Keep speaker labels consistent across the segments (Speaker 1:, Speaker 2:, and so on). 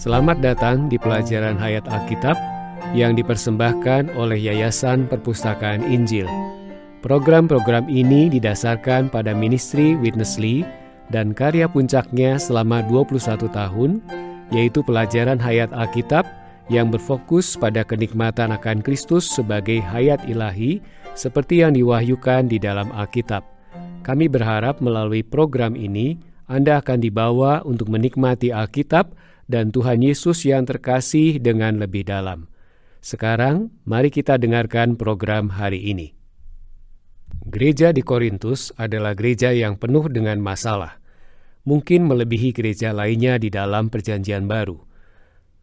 Speaker 1: Selamat datang di pelajaran Hayat Alkitab yang dipersembahkan oleh Yayasan Perpustakaan Injil. Program-program ini didasarkan pada ministry Witness Lee dan karya puncaknya selama 21 tahun, yaitu pelajaran Hayat Alkitab yang berfokus pada kenikmatan akan Kristus sebagai hayat ilahi seperti yang diwahyukan di dalam Alkitab. Kami berharap melalui program ini Anda akan dibawa untuk menikmati Alkitab dan Tuhan Yesus yang terkasih dengan lebih dalam. Sekarang, mari kita dengarkan program hari ini. Gereja di Korintus adalah gereja yang penuh dengan masalah, mungkin melebihi gereja lainnya di dalam Perjanjian Baru.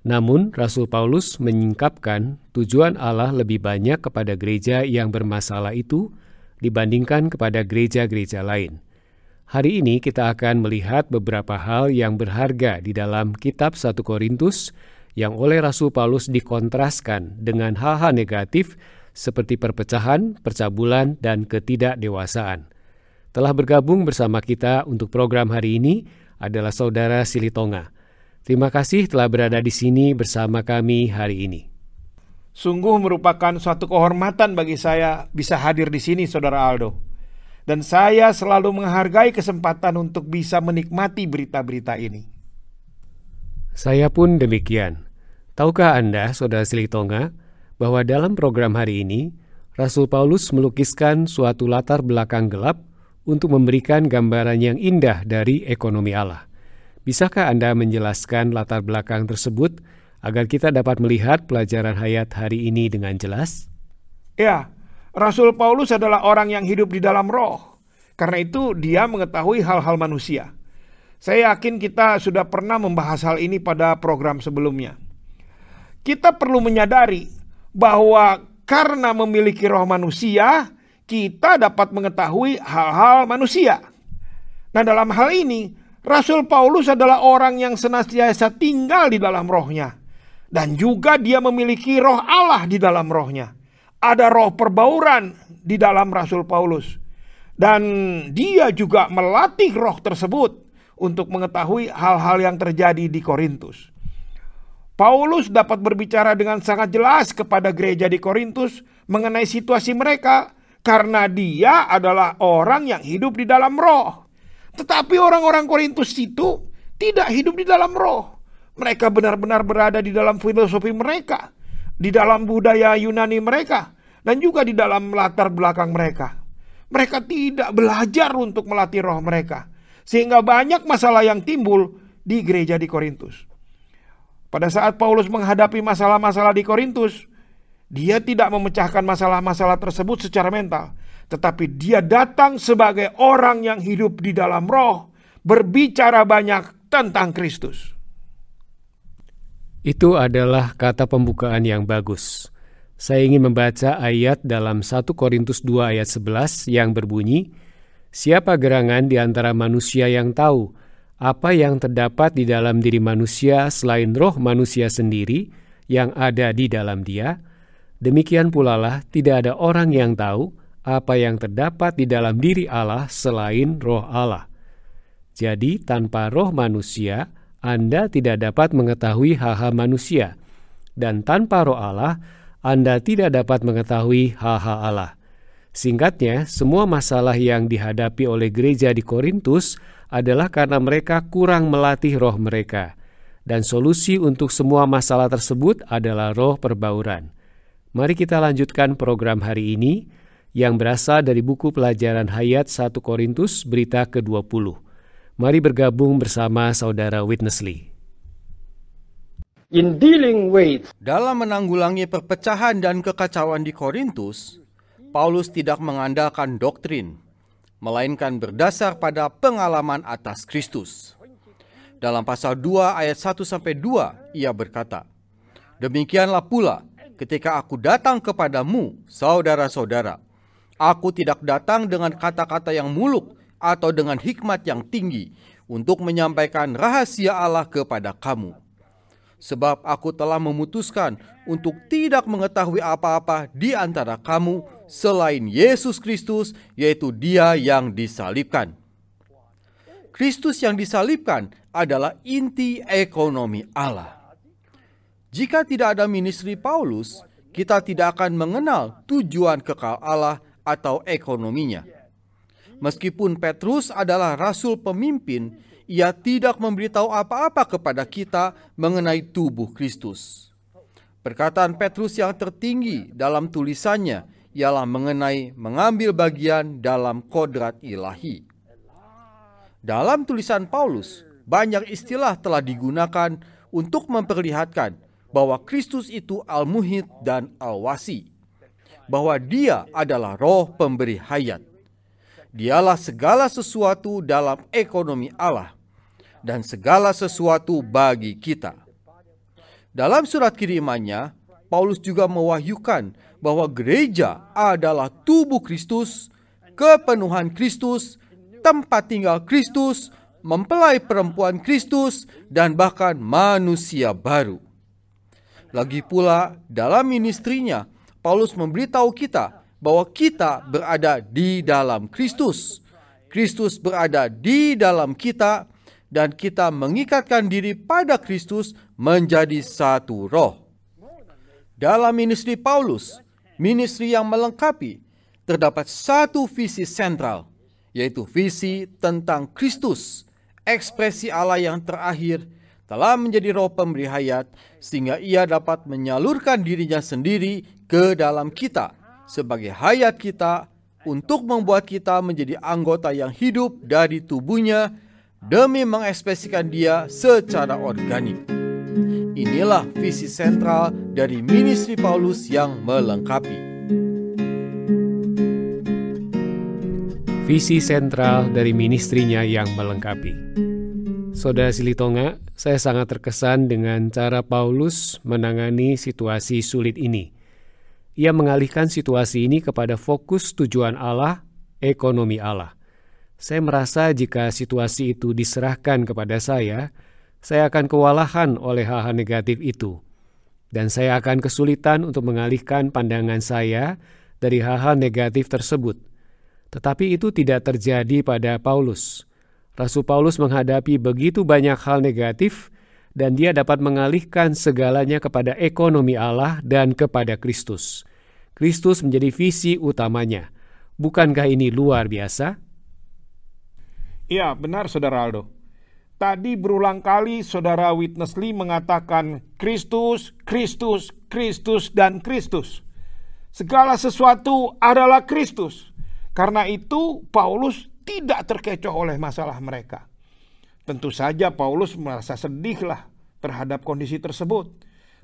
Speaker 1: Namun, Rasul Paulus menyingkapkan tujuan Allah lebih banyak kepada gereja yang bermasalah itu dibandingkan kepada gereja-gereja lain. Hari ini kita akan melihat beberapa hal yang berharga di dalam kitab 1 Korintus yang oleh Rasul Paulus dikontraskan dengan hal-hal negatif seperti perpecahan, percabulan, dan ketidakdewasaan. Telah bergabung bersama kita untuk program hari ini adalah Saudara Silitonga. Terima kasih telah berada di sini bersama kami hari ini.
Speaker 2: Sungguh merupakan suatu kehormatan bagi saya bisa hadir di sini, Saudara Aldo dan saya selalu menghargai kesempatan untuk bisa menikmati berita-berita ini.
Speaker 1: Saya pun demikian. Tahukah Anda, Saudara Silitonga, bahwa dalam program hari ini, Rasul Paulus melukiskan suatu latar belakang gelap untuk memberikan gambaran yang indah dari ekonomi Allah. Bisakah Anda menjelaskan latar belakang tersebut agar kita dapat melihat pelajaran hayat hari ini dengan jelas?
Speaker 2: Ya, Rasul Paulus adalah orang yang hidup di dalam roh. Karena itu dia mengetahui hal-hal manusia. Saya yakin kita sudah pernah membahas hal ini pada program sebelumnya. Kita perlu menyadari bahwa karena memiliki roh manusia, kita dapat mengetahui hal-hal manusia. Nah, dalam hal ini, Rasul Paulus adalah orang yang senantiasa tinggal di dalam rohnya, dan juga dia memiliki roh Allah di dalam rohnya ada roh perbauran di dalam Rasul Paulus. Dan dia juga melatih roh tersebut untuk mengetahui hal-hal yang terjadi di Korintus. Paulus dapat berbicara dengan sangat jelas kepada gereja di Korintus mengenai situasi mereka karena dia adalah orang yang hidup di dalam roh. Tetapi orang-orang Korintus itu tidak hidup di dalam roh. Mereka benar-benar berada di dalam filosofi mereka di dalam budaya Yunani mereka, dan juga di dalam latar belakang mereka. Mereka tidak belajar untuk melatih roh mereka, sehingga banyak masalah yang timbul di gereja di Korintus. Pada saat Paulus menghadapi masalah-masalah di Korintus, dia tidak memecahkan masalah-masalah tersebut secara mental, tetapi dia datang sebagai orang yang hidup di dalam roh, berbicara banyak tentang Kristus.
Speaker 1: Itu adalah kata pembukaan yang bagus. Saya ingin membaca ayat dalam 1 Korintus 2 ayat 11 yang berbunyi, Siapa gerangan di antara manusia yang tahu apa yang terdapat di dalam diri manusia selain roh manusia sendiri yang ada di dalam dia? Demikian pula lah tidak ada orang yang tahu apa yang terdapat di dalam diri Allah selain roh Allah. Jadi tanpa roh manusia, anda tidak dapat mengetahui hal-hal manusia, dan tanpa roh Allah, Anda tidak dapat mengetahui hal-hal Allah. Singkatnya, semua masalah yang dihadapi oleh gereja di Korintus adalah karena mereka kurang melatih roh mereka, dan solusi untuk semua masalah tersebut adalah roh perbauran. Mari kita lanjutkan program hari ini yang berasal dari buku pelajaran Hayat 1 Korintus berita ke-20. Mari bergabung bersama saudara Witness Lee.
Speaker 3: In dealing with dalam menanggulangi perpecahan dan kekacauan di Korintus, Paulus tidak mengandalkan doktrin, melainkan berdasar pada pengalaman atas Kristus. Dalam pasal 2 ayat 1 sampai 2 ia berkata, Demikianlah pula ketika aku datang kepadamu, saudara-saudara, aku tidak datang dengan kata-kata yang muluk atau dengan hikmat yang tinggi untuk menyampaikan rahasia Allah kepada kamu. Sebab aku telah memutuskan untuk tidak mengetahui apa-apa di antara kamu selain Yesus Kristus, yaitu Dia yang disalibkan. Kristus yang disalibkan adalah inti ekonomi Allah. Jika tidak ada ministry Paulus, kita tidak akan mengenal tujuan kekal Allah atau ekonominya. Meskipun Petrus adalah rasul pemimpin, ia tidak memberitahu apa-apa kepada kita mengenai tubuh Kristus. Perkataan Petrus yang tertinggi dalam tulisannya ialah mengenai mengambil bagian dalam kodrat ilahi. Dalam tulisan Paulus, banyak istilah telah digunakan untuk memperlihatkan bahwa Kristus itu al-muhid dan al-wasi. Bahwa dia adalah roh pemberi hayat. Dialah segala sesuatu dalam ekonomi Allah dan segala sesuatu bagi kita. Dalam surat kirimannya, Paulus juga mewahyukan bahwa gereja adalah tubuh Kristus, kepenuhan Kristus, tempat tinggal Kristus, mempelai perempuan Kristus, dan bahkan manusia baru. Lagi pula, dalam ministrinya, Paulus memberitahu kita bahwa kita berada di dalam Kristus. Kristus berada di dalam kita, dan kita mengikatkan diri pada Kristus menjadi satu roh. Dalam ministri Paulus, ministri yang melengkapi, terdapat satu visi sentral, yaitu visi tentang Kristus, ekspresi Allah yang terakhir telah menjadi roh pemberi hayat sehingga ia dapat menyalurkan dirinya sendiri ke dalam kita sebagai hayat kita untuk membuat kita menjadi anggota yang hidup dari tubuhnya demi mengekspresikan dia secara organik. Inilah visi sentral dari ministri Paulus yang melengkapi.
Speaker 1: Visi sentral dari ministrinya yang melengkapi. Saudara Silitonga, saya sangat terkesan dengan cara Paulus menangani situasi sulit ini. Ia mengalihkan situasi ini kepada fokus tujuan Allah, ekonomi Allah. Saya merasa jika situasi itu diserahkan kepada saya, saya akan kewalahan oleh hal-hal negatif itu. Dan saya akan kesulitan untuk mengalihkan pandangan saya dari hal-hal negatif tersebut. Tetapi itu tidak terjadi pada Paulus. Rasul Paulus menghadapi begitu banyak hal negatif dan dia dapat mengalihkan segalanya kepada ekonomi Allah dan kepada Kristus. Kristus menjadi visi utamanya. Bukankah ini luar biasa?
Speaker 2: Iya, benar Saudara Aldo. Tadi berulang kali Saudara Witness Lee mengatakan Kristus, Kristus, Kristus, dan Kristus. Segala sesuatu adalah Kristus. Karena itu Paulus tidak terkecoh oleh masalah mereka. Tentu saja Paulus merasa sedihlah terhadap kondisi tersebut.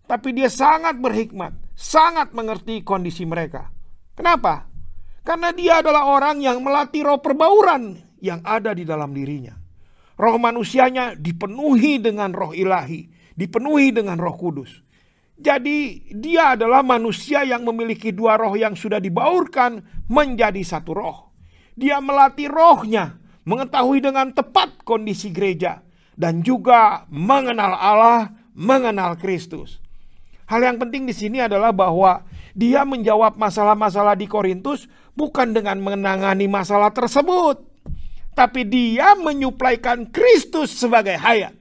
Speaker 2: Tapi dia sangat berhikmat, sangat mengerti kondisi mereka. Kenapa? Karena dia adalah orang yang melatih roh perbauran yang ada di dalam dirinya. Roh manusianya dipenuhi dengan roh ilahi, dipenuhi dengan roh kudus. Jadi dia adalah manusia yang memiliki dua roh yang sudah dibaurkan menjadi satu roh. Dia melatih rohnya, mengetahui dengan tepat kondisi gereja, dan juga mengenal Allah, mengenal Kristus. Hal yang penting di sini adalah bahwa dia menjawab masalah-masalah di Korintus bukan dengan menangani masalah tersebut, tapi dia menyuplaikan Kristus sebagai hayat.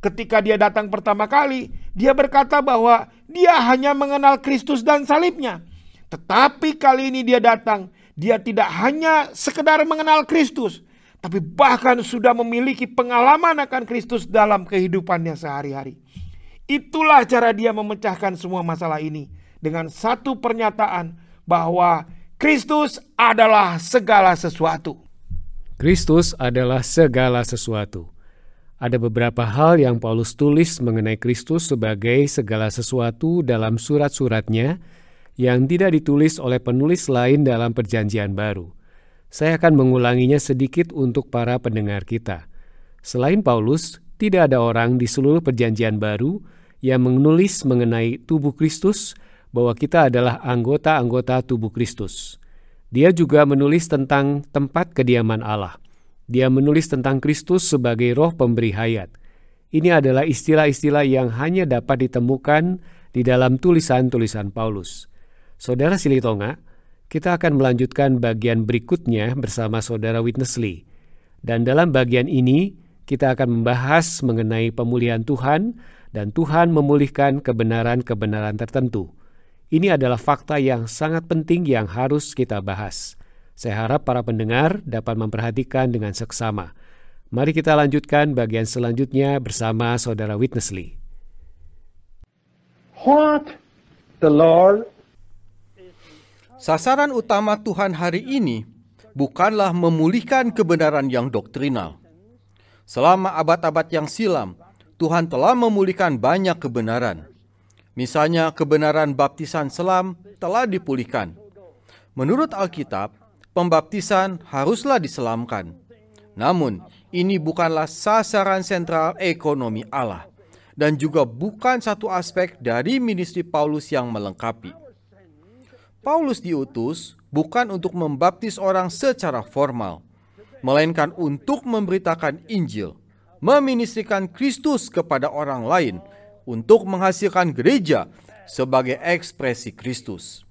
Speaker 2: Ketika dia datang pertama kali, dia berkata bahwa dia hanya mengenal Kristus dan salibnya. Tetapi kali ini dia datang, dia tidak hanya sekedar mengenal Kristus, tapi bahkan sudah memiliki pengalaman akan Kristus dalam kehidupannya sehari-hari. Itulah cara dia memecahkan semua masalah ini dengan satu pernyataan bahwa Kristus adalah segala sesuatu.
Speaker 1: Kristus adalah segala sesuatu. Ada beberapa hal yang Paulus tulis mengenai Kristus sebagai segala sesuatu dalam surat-suratnya yang tidak ditulis oleh penulis lain dalam Perjanjian Baru. Saya akan mengulanginya sedikit untuk para pendengar kita. Selain Paulus, tidak ada orang di seluruh Perjanjian Baru yang menulis mengenai tubuh Kristus bahwa kita adalah anggota-anggota tubuh Kristus. Dia juga menulis tentang tempat kediaman Allah. Dia menulis tentang Kristus sebagai roh pemberi hayat. Ini adalah istilah-istilah yang hanya dapat ditemukan di dalam tulisan-tulisan Paulus. Saudara Silitonga, kita akan melanjutkan bagian berikutnya bersama Saudara Witness Lee. Dan dalam bagian ini, kita akan membahas mengenai pemulihan Tuhan dan Tuhan memulihkan kebenaran-kebenaran tertentu. Ini adalah fakta yang sangat penting yang harus kita bahas. Saya harap para pendengar dapat memperhatikan dengan seksama. Mari kita lanjutkan bagian selanjutnya bersama Saudara Witness Lee.
Speaker 4: What the Lord
Speaker 3: Sasaran utama Tuhan hari ini bukanlah memulihkan kebenaran yang doktrinal. Selama abad-abad yang silam, Tuhan telah memulihkan banyak kebenaran. Misalnya kebenaran baptisan selam telah dipulihkan. Menurut Alkitab, pembaptisan haruslah diselamkan. Namun, ini bukanlah sasaran sentral ekonomi Allah dan juga bukan satu aspek dari ministry Paulus yang melengkapi. Paulus diutus bukan untuk membaptis orang secara formal, melainkan untuk memberitakan Injil, meministrikan Kristus kepada orang lain, untuk menghasilkan gereja sebagai ekspresi Kristus.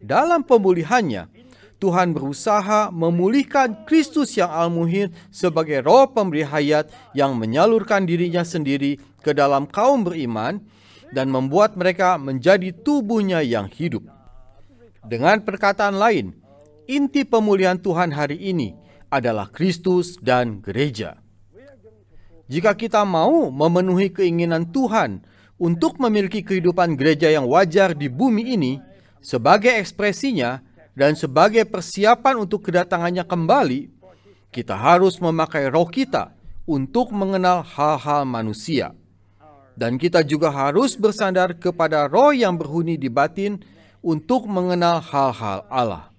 Speaker 3: Dalam pemulihannya, Tuhan berusaha memulihkan Kristus yang almuhir sebagai roh pemberi hayat yang menyalurkan dirinya sendiri ke dalam kaum beriman dan membuat mereka menjadi tubuhnya yang hidup. Dengan perkataan lain, inti pemulihan Tuhan hari ini adalah Kristus dan gereja. Jika kita mau memenuhi keinginan Tuhan untuk memiliki kehidupan gereja yang wajar di bumi ini sebagai ekspresinya dan sebagai persiapan untuk kedatangannya kembali, kita harus memakai roh kita untuk mengenal hal-hal manusia. Dan kita juga harus bersandar kepada roh yang berhuni di batin untuk mengenal hal-hal Allah.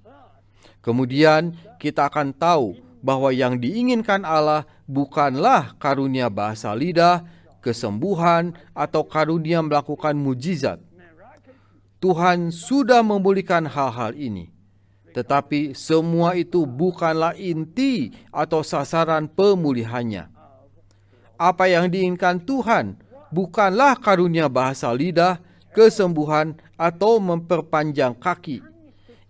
Speaker 3: Kemudian kita akan tahu bahwa yang diinginkan Allah bukanlah karunia bahasa lidah, kesembuhan, atau karunia melakukan mujizat. Tuhan sudah memulihkan hal-hal ini. Tetapi semua itu bukanlah inti atau sasaran pemulihannya. Apa yang diinginkan Tuhan bukanlah karunia bahasa lidah, kesembuhan, atau memperpanjang kaki.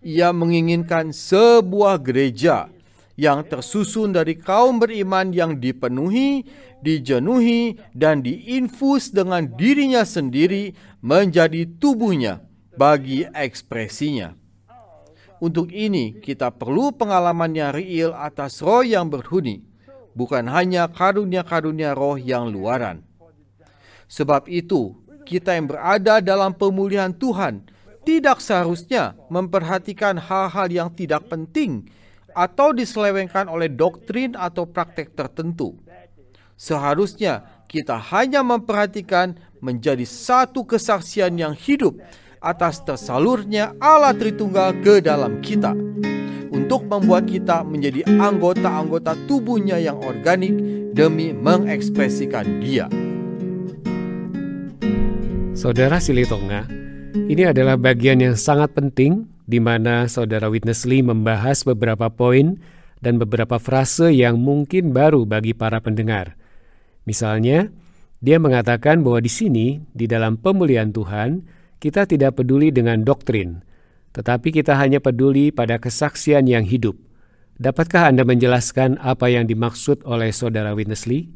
Speaker 3: Ia menginginkan sebuah gereja yang tersusun dari kaum beriman yang dipenuhi, dijenuhi, dan diinfus dengan dirinya sendiri menjadi tubuhnya bagi ekspresinya. Untuk ini, kita perlu pengalaman yang real atas roh yang berhuni, bukan hanya karunia-karunia roh yang luaran. Sebab itu, kita yang berada dalam pemulihan Tuhan tidak seharusnya memperhatikan hal-hal yang tidak penting atau diselewengkan oleh doktrin atau praktek tertentu. Seharusnya kita hanya memperhatikan menjadi satu kesaksian yang hidup atas tersalurnya Allah Tritunggal ke dalam kita untuk membuat kita menjadi anggota-anggota tubuhnya yang organik demi mengekspresikan Dia.
Speaker 1: Saudara Silitonga, ini adalah bagian yang sangat penting di mana Saudara Witness Lee membahas beberapa poin dan beberapa frase yang mungkin baru bagi para pendengar. Misalnya, dia mengatakan bahwa di sini, di dalam pemulihan Tuhan, kita tidak peduli dengan doktrin, tetapi kita hanya peduli pada kesaksian yang hidup. Dapatkah Anda menjelaskan apa yang dimaksud oleh Saudara Witness Lee?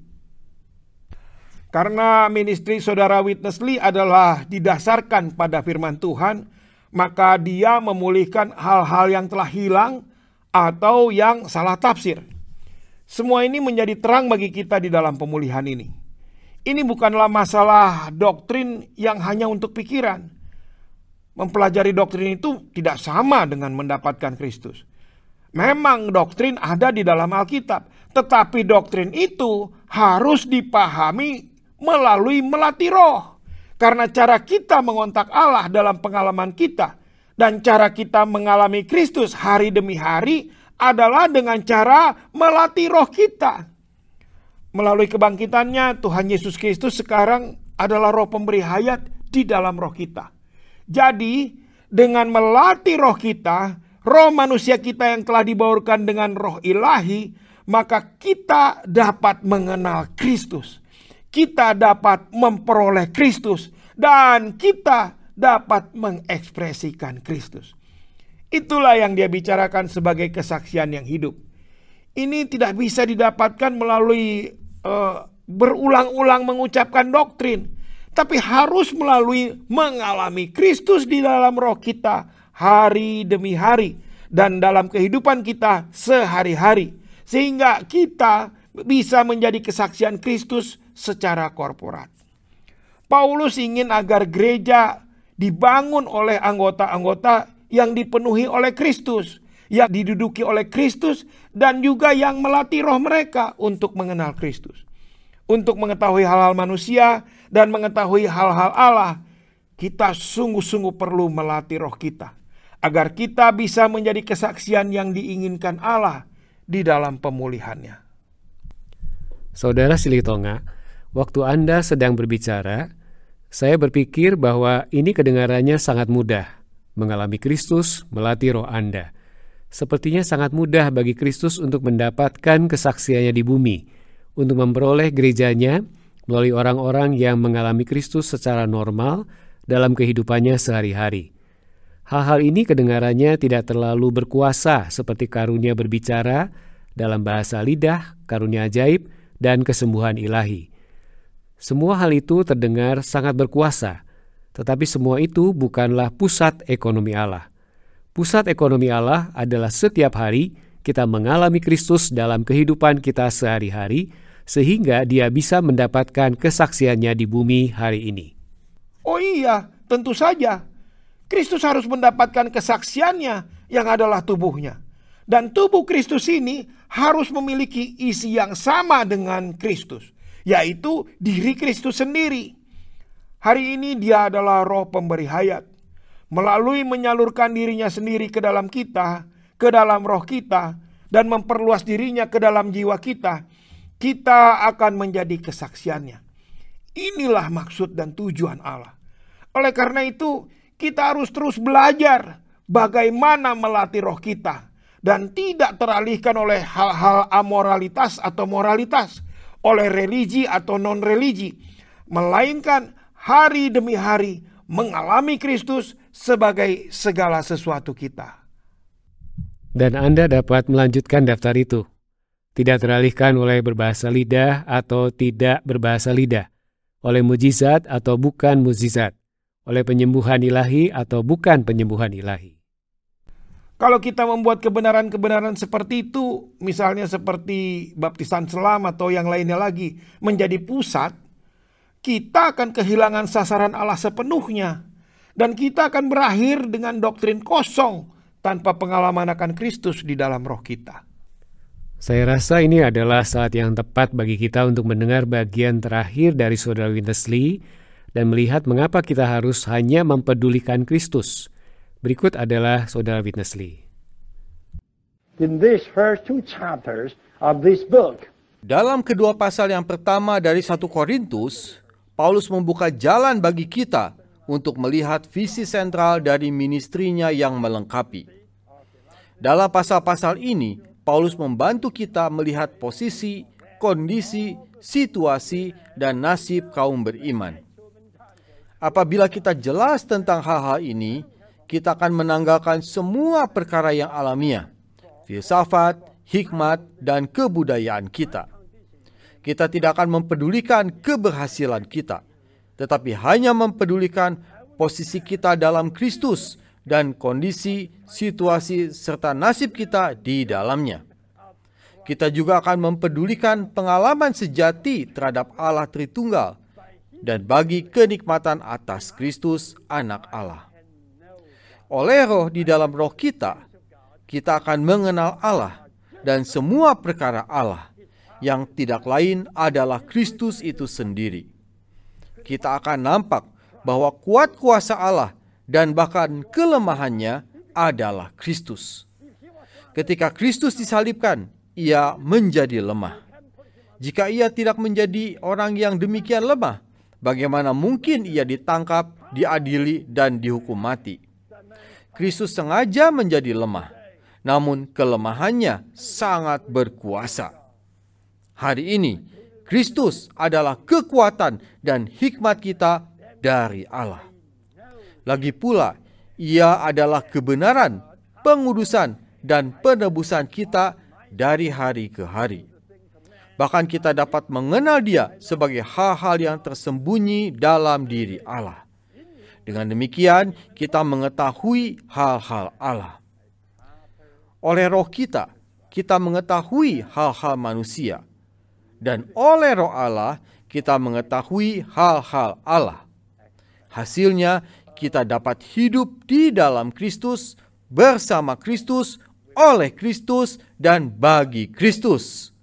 Speaker 2: Karena ministry saudara Witness Lee adalah didasarkan pada firman Tuhan, maka dia memulihkan hal-hal yang telah hilang atau yang salah tafsir. Semua ini menjadi terang bagi kita di dalam pemulihan ini. Ini bukanlah masalah doktrin yang hanya untuk pikiran. Mempelajari doktrin itu tidak sama dengan mendapatkan Kristus. Memang doktrin ada di dalam Alkitab, tetapi doktrin itu harus dipahami melalui melatih roh. Karena cara kita mengontak Allah dalam pengalaman kita dan cara kita mengalami Kristus hari demi hari adalah dengan cara melatih roh kita. Melalui kebangkitannya Tuhan Yesus Kristus sekarang adalah roh pemberi hayat di dalam roh kita. Jadi dengan melatih roh kita, roh manusia kita yang telah dibaurkan dengan roh ilahi, maka kita dapat mengenal Kristus kita dapat memperoleh Kristus dan kita dapat mengekspresikan Kristus. Itulah yang dia bicarakan sebagai kesaksian yang hidup. Ini tidak bisa didapatkan melalui uh, berulang-ulang mengucapkan doktrin, tapi harus melalui mengalami Kristus di dalam roh kita hari demi hari dan dalam kehidupan kita sehari-hari, sehingga kita bisa menjadi kesaksian Kristus secara korporat. Paulus ingin agar gereja dibangun oleh anggota-anggota yang dipenuhi oleh Kristus, yang diduduki oleh Kristus, dan juga yang melatih roh mereka untuk mengenal Kristus. Untuk mengetahui hal-hal manusia dan mengetahui hal-hal Allah, kita sungguh-sungguh perlu melatih roh kita agar kita bisa menjadi kesaksian yang diinginkan Allah di dalam pemulihannya.
Speaker 1: Saudara Silitonga, waktu Anda sedang berbicara, saya berpikir bahwa ini kedengarannya sangat mudah. Mengalami Kristus melatih roh Anda. Sepertinya sangat mudah bagi Kristus untuk mendapatkan kesaksiannya di bumi, untuk memperoleh gerejanya melalui orang-orang yang mengalami Kristus secara normal dalam kehidupannya sehari-hari. Hal-hal ini kedengarannya tidak terlalu berkuasa seperti karunia berbicara dalam bahasa lidah, karunia ajaib, dan kesembuhan ilahi. Semua hal itu terdengar sangat berkuasa, tetapi semua itu bukanlah pusat ekonomi Allah. Pusat ekonomi Allah adalah setiap hari kita mengalami Kristus dalam kehidupan kita sehari-hari, sehingga Dia bisa mendapatkan kesaksiannya di bumi hari ini.
Speaker 2: Oh iya, tentu saja. Kristus harus mendapatkan kesaksiannya yang adalah tubuhnya. Dan tubuh Kristus ini harus memiliki isi yang sama dengan Kristus yaitu diri Kristus sendiri. Hari ini dia adalah roh pemberi hayat. Melalui menyalurkan dirinya sendiri ke dalam kita, ke dalam roh kita, dan memperluas dirinya ke dalam jiwa kita, kita akan menjadi kesaksiannya. Inilah maksud dan tujuan Allah. Oleh karena itu, kita harus terus belajar bagaimana melatih roh kita dan tidak teralihkan oleh hal-hal amoralitas atau moralitas oleh religi atau non-religi, melainkan hari demi hari mengalami Kristus sebagai segala sesuatu kita.
Speaker 1: Dan Anda dapat melanjutkan daftar itu. Tidak teralihkan oleh berbahasa lidah atau tidak berbahasa lidah, oleh mujizat atau bukan mujizat, oleh penyembuhan ilahi atau bukan penyembuhan ilahi.
Speaker 2: Kalau kita membuat kebenaran-kebenaran seperti itu, misalnya seperti baptisan selam atau yang lainnya lagi, menjadi pusat, kita akan kehilangan sasaran Allah sepenuhnya. Dan kita akan berakhir dengan doktrin kosong tanpa pengalaman akan Kristus di dalam roh kita.
Speaker 1: Saya rasa ini adalah saat yang tepat bagi kita untuk mendengar bagian terakhir dari Saudara Witness Lee dan melihat mengapa kita harus hanya mempedulikan Kristus – Berikut adalah Saudara Witness Lee.
Speaker 4: In these first two chapters of this book,
Speaker 3: dalam kedua pasal yang pertama dari satu Korintus, Paulus membuka jalan bagi kita untuk melihat visi sentral dari ministrinya yang melengkapi. Dalam pasal-pasal ini, Paulus membantu kita melihat posisi, kondisi, situasi, dan nasib kaum beriman. Apabila kita jelas tentang hal-hal ini, kita akan menanggalkan semua perkara yang alamiah, filsafat, hikmat, dan kebudayaan kita. Kita tidak akan mempedulikan keberhasilan kita, tetapi hanya mempedulikan posisi kita dalam Kristus dan kondisi, situasi, serta nasib kita di dalamnya. Kita juga akan mempedulikan pengalaman sejati terhadap Allah Tritunggal dan bagi kenikmatan atas Kristus, Anak Allah oleh roh di dalam roh kita, kita akan mengenal Allah dan semua perkara Allah yang tidak lain adalah Kristus itu sendiri. Kita akan nampak bahwa kuat kuasa Allah dan bahkan kelemahannya adalah Kristus. Ketika Kristus disalibkan, ia menjadi lemah. Jika ia tidak menjadi orang yang demikian lemah, bagaimana mungkin ia ditangkap, diadili, dan dihukum mati? Kristus sengaja menjadi lemah, namun kelemahannya sangat berkuasa. Hari ini, Kristus adalah kekuatan dan hikmat kita dari Allah. Lagi pula, Ia adalah kebenaran, pengudusan, dan penebusan kita dari hari ke hari. Bahkan kita dapat mengenal dia sebagai hal-hal yang tersembunyi dalam diri Allah. Dengan demikian, kita mengetahui hal-hal Allah. Oleh roh kita, kita mengetahui hal-hal manusia. Dan oleh roh Allah, kita mengetahui hal-hal Allah. Hasilnya, kita dapat hidup di dalam Kristus, bersama Kristus, oleh Kristus, dan bagi Kristus.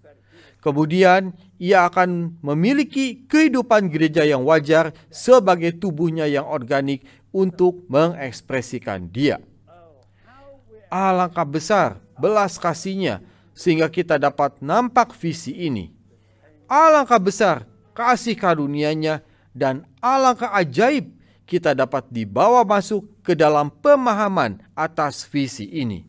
Speaker 3: Kemudian ia akan memiliki kehidupan gereja yang wajar sebagai tubuhnya yang organik untuk mengekspresikan dia. Alangkah besar belas kasihnya sehingga kita dapat nampak visi ini. Alangkah besar kasih karunianya dan alangkah ajaib kita dapat dibawa masuk ke dalam pemahaman atas visi ini.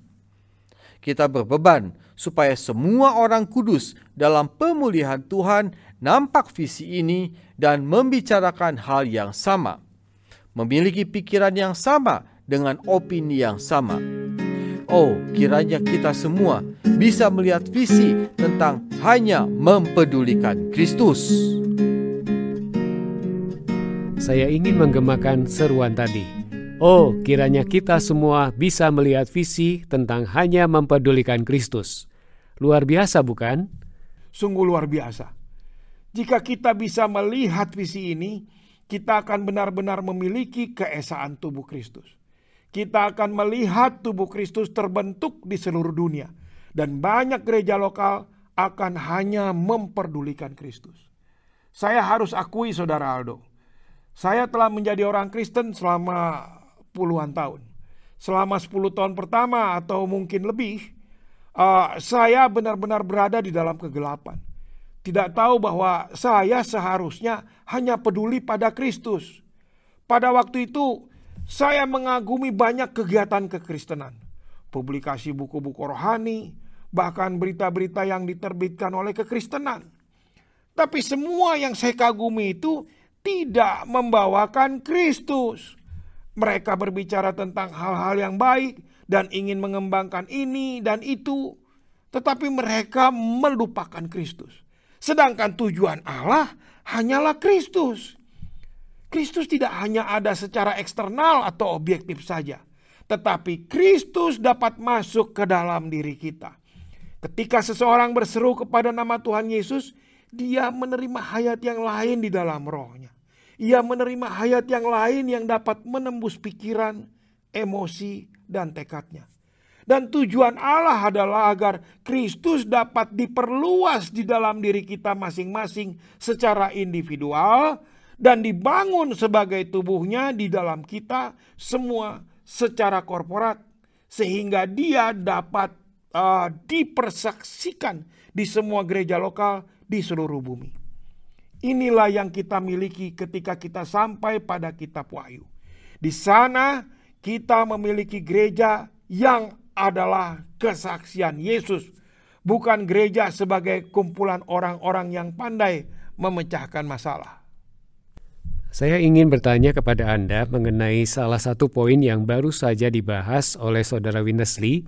Speaker 3: Kita berbeban supaya semua orang kudus dalam pemulihan Tuhan nampak visi ini dan membicarakan hal yang sama, memiliki pikiran yang sama dengan opini yang sama. Oh, kiranya kita semua bisa melihat visi tentang hanya mempedulikan Kristus.
Speaker 1: Saya ingin menggemakan seruan tadi. Oh, kiranya kita semua bisa melihat visi tentang hanya mempedulikan Kristus. Luar biasa, bukan?
Speaker 2: Sungguh luar biasa. Jika kita bisa melihat visi ini, kita akan benar-benar memiliki keesaan tubuh Kristus. Kita akan melihat tubuh Kristus terbentuk di seluruh dunia, dan banyak gereja lokal akan hanya memperdulikan Kristus. Saya harus akui, Saudara Aldo, saya telah menjadi orang Kristen selama puluhan tahun. Selama 10 tahun pertama atau mungkin lebih, uh, saya benar-benar berada di dalam kegelapan. Tidak tahu bahwa saya seharusnya hanya peduli pada Kristus. Pada waktu itu, saya mengagumi banyak kegiatan kekristenan. Publikasi buku-buku rohani, bahkan berita-berita yang diterbitkan oleh kekristenan. Tapi semua yang saya kagumi itu tidak membawakan Kristus. Mereka berbicara tentang hal-hal yang baik dan ingin mengembangkan ini dan itu, tetapi mereka melupakan Kristus. Sedangkan tujuan Allah hanyalah Kristus. Kristus tidak hanya ada secara eksternal atau objektif saja, tetapi Kristus dapat masuk ke dalam diri kita. Ketika seseorang berseru kepada nama Tuhan Yesus, dia menerima hayat yang lain di dalam rohnya. Ia menerima hayat yang lain yang dapat menembus pikiran, emosi, dan tekadnya. Dan tujuan Allah adalah agar Kristus dapat diperluas di dalam diri kita masing-masing secara individual dan dibangun sebagai tubuhnya di dalam kita semua secara korporat sehingga dia dapat uh, dipersaksikan di semua gereja lokal di seluruh bumi. Inilah yang kita miliki ketika kita sampai pada kitab Wahyu. Di sana kita memiliki gereja yang adalah kesaksian Yesus, bukan gereja sebagai kumpulan orang-orang yang pandai memecahkan masalah.
Speaker 1: Saya ingin bertanya kepada Anda mengenai salah satu poin yang baru saja dibahas oleh Saudara Winnesley.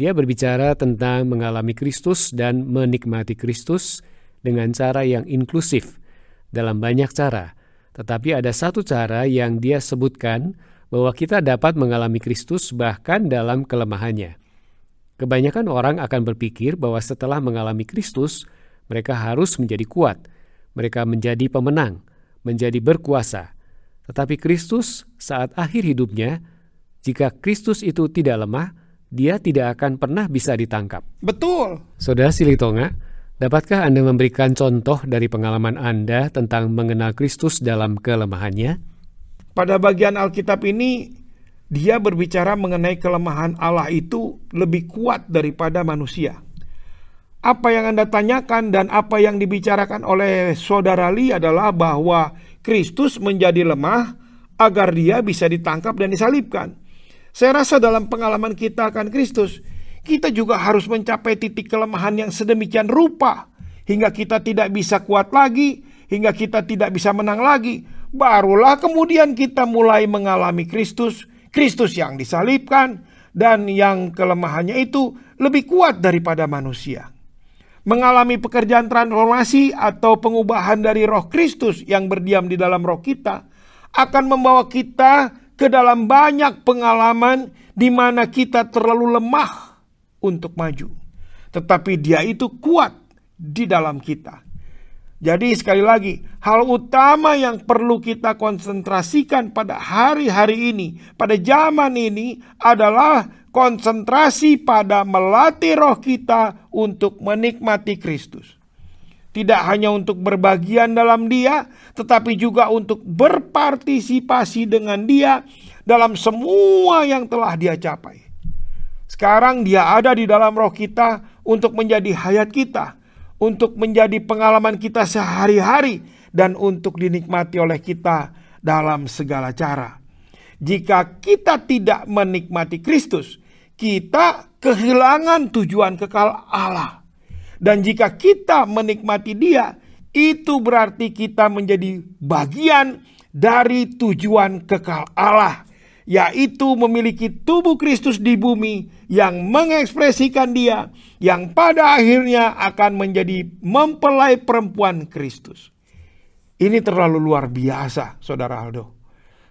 Speaker 1: Dia berbicara tentang mengalami Kristus dan menikmati Kristus dengan cara yang inklusif dalam banyak cara. Tetapi ada satu cara yang dia sebutkan bahwa kita dapat mengalami Kristus bahkan dalam kelemahannya. Kebanyakan orang akan berpikir bahwa setelah mengalami Kristus, mereka harus menjadi kuat, mereka menjadi pemenang, menjadi berkuasa. Tetapi Kristus saat akhir hidupnya, jika Kristus itu tidak lemah, dia tidak akan pernah bisa ditangkap.
Speaker 2: Betul.
Speaker 1: Saudara Silitonga, Dapatkah Anda memberikan contoh dari pengalaman Anda tentang mengenal Kristus dalam kelemahannya?
Speaker 2: Pada bagian Alkitab ini, dia berbicara mengenai kelemahan Allah itu lebih kuat daripada manusia. Apa yang Anda tanyakan dan apa yang dibicarakan oleh saudara Li adalah bahwa Kristus menjadi lemah agar dia bisa ditangkap dan disalibkan. Saya rasa dalam pengalaman kita akan Kristus, kita juga harus mencapai titik kelemahan yang sedemikian rupa hingga kita tidak bisa kuat lagi, hingga kita tidak bisa menang lagi. Barulah kemudian kita mulai mengalami Kristus, Kristus yang disalibkan dan yang kelemahannya itu lebih kuat daripada manusia. mengalami pekerjaan transformasi atau pengubahan dari roh Kristus yang berdiam di dalam roh kita akan membawa kita ke dalam banyak pengalaman di mana kita terlalu lemah untuk maju. Tetapi dia itu kuat di dalam kita. Jadi sekali lagi, hal utama yang perlu kita konsentrasikan pada hari-hari ini, pada zaman ini adalah konsentrasi pada melatih roh kita untuk menikmati Kristus. Tidak hanya untuk berbagian dalam dia, tetapi juga untuk berpartisipasi dengan dia dalam semua yang telah dia capai. Sekarang dia ada di dalam roh kita untuk menjadi hayat kita, untuk menjadi pengalaman kita sehari-hari dan untuk dinikmati oleh kita dalam segala cara. Jika kita tidak menikmati Kristus, kita kehilangan tujuan kekal Allah. Dan jika kita menikmati Dia, itu berarti kita menjadi bagian dari tujuan kekal Allah, yaitu memiliki tubuh Kristus di bumi yang mengekspresikan Dia, yang pada akhirnya akan menjadi mempelai perempuan Kristus. Ini terlalu luar biasa, Saudara Aldo.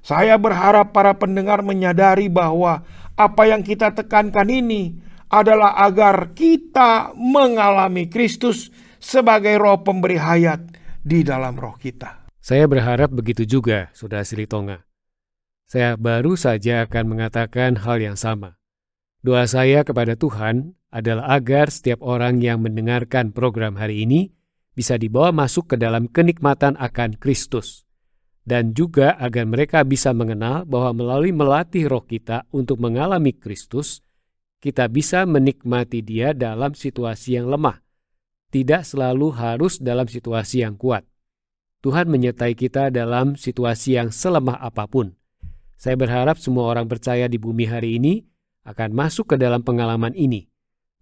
Speaker 2: Saya berharap para pendengar menyadari bahwa apa yang kita tekankan ini adalah agar kita mengalami Kristus sebagai roh pemberi hayat di dalam roh kita.
Speaker 1: Saya berharap begitu juga, Saudara Silitonga. Saya baru saja akan mengatakan hal yang sama. Doa saya kepada Tuhan adalah agar setiap orang yang mendengarkan program hari ini bisa dibawa masuk ke dalam kenikmatan akan Kristus. Dan juga agar mereka bisa mengenal bahwa melalui melatih roh kita untuk mengalami Kristus, kita bisa menikmati dia dalam situasi yang lemah, tidak selalu harus dalam situasi yang kuat. Tuhan menyertai kita dalam situasi yang selemah apa pun. Saya berharap semua orang percaya di bumi hari ini akan masuk ke dalam pengalaman ini.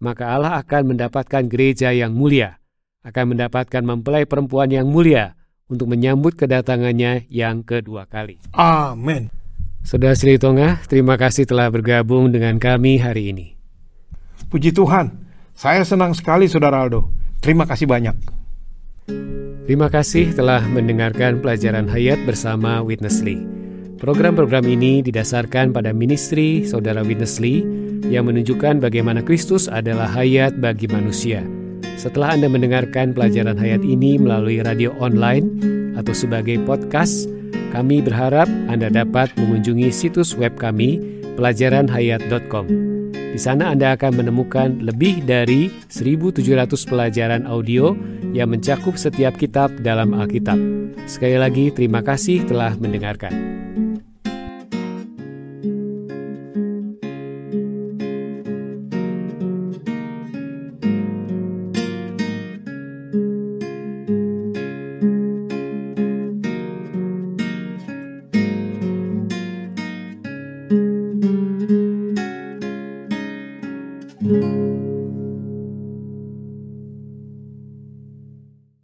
Speaker 1: Maka Allah akan mendapatkan gereja yang mulia, akan mendapatkan mempelai perempuan yang mulia, untuk menyambut kedatangannya yang kedua kali.
Speaker 2: Amin.
Speaker 1: Saudara Sri Tonga, terima kasih telah bergabung dengan kami hari ini.
Speaker 2: Puji Tuhan, saya senang sekali Saudara Aldo. Terima kasih banyak.
Speaker 1: Terima kasih telah mendengarkan pelajaran hayat bersama Witness Lee. Program-program ini didasarkan pada ministry Saudara Witness Lee yang menunjukkan bagaimana Kristus adalah hayat bagi manusia – setelah Anda mendengarkan pelajaran hayat ini melalui radio online atau sebagai podcast, kami berharap Anda dapat mengunjungi situs web kami pelajaranhayat.com. Di sana Anda akan menemukan lebih dari 1.700 pelajaran audio yang mencakup setiap kitab dalam Alkitab. Sekali lagi, terima kasih telah mendengarkan.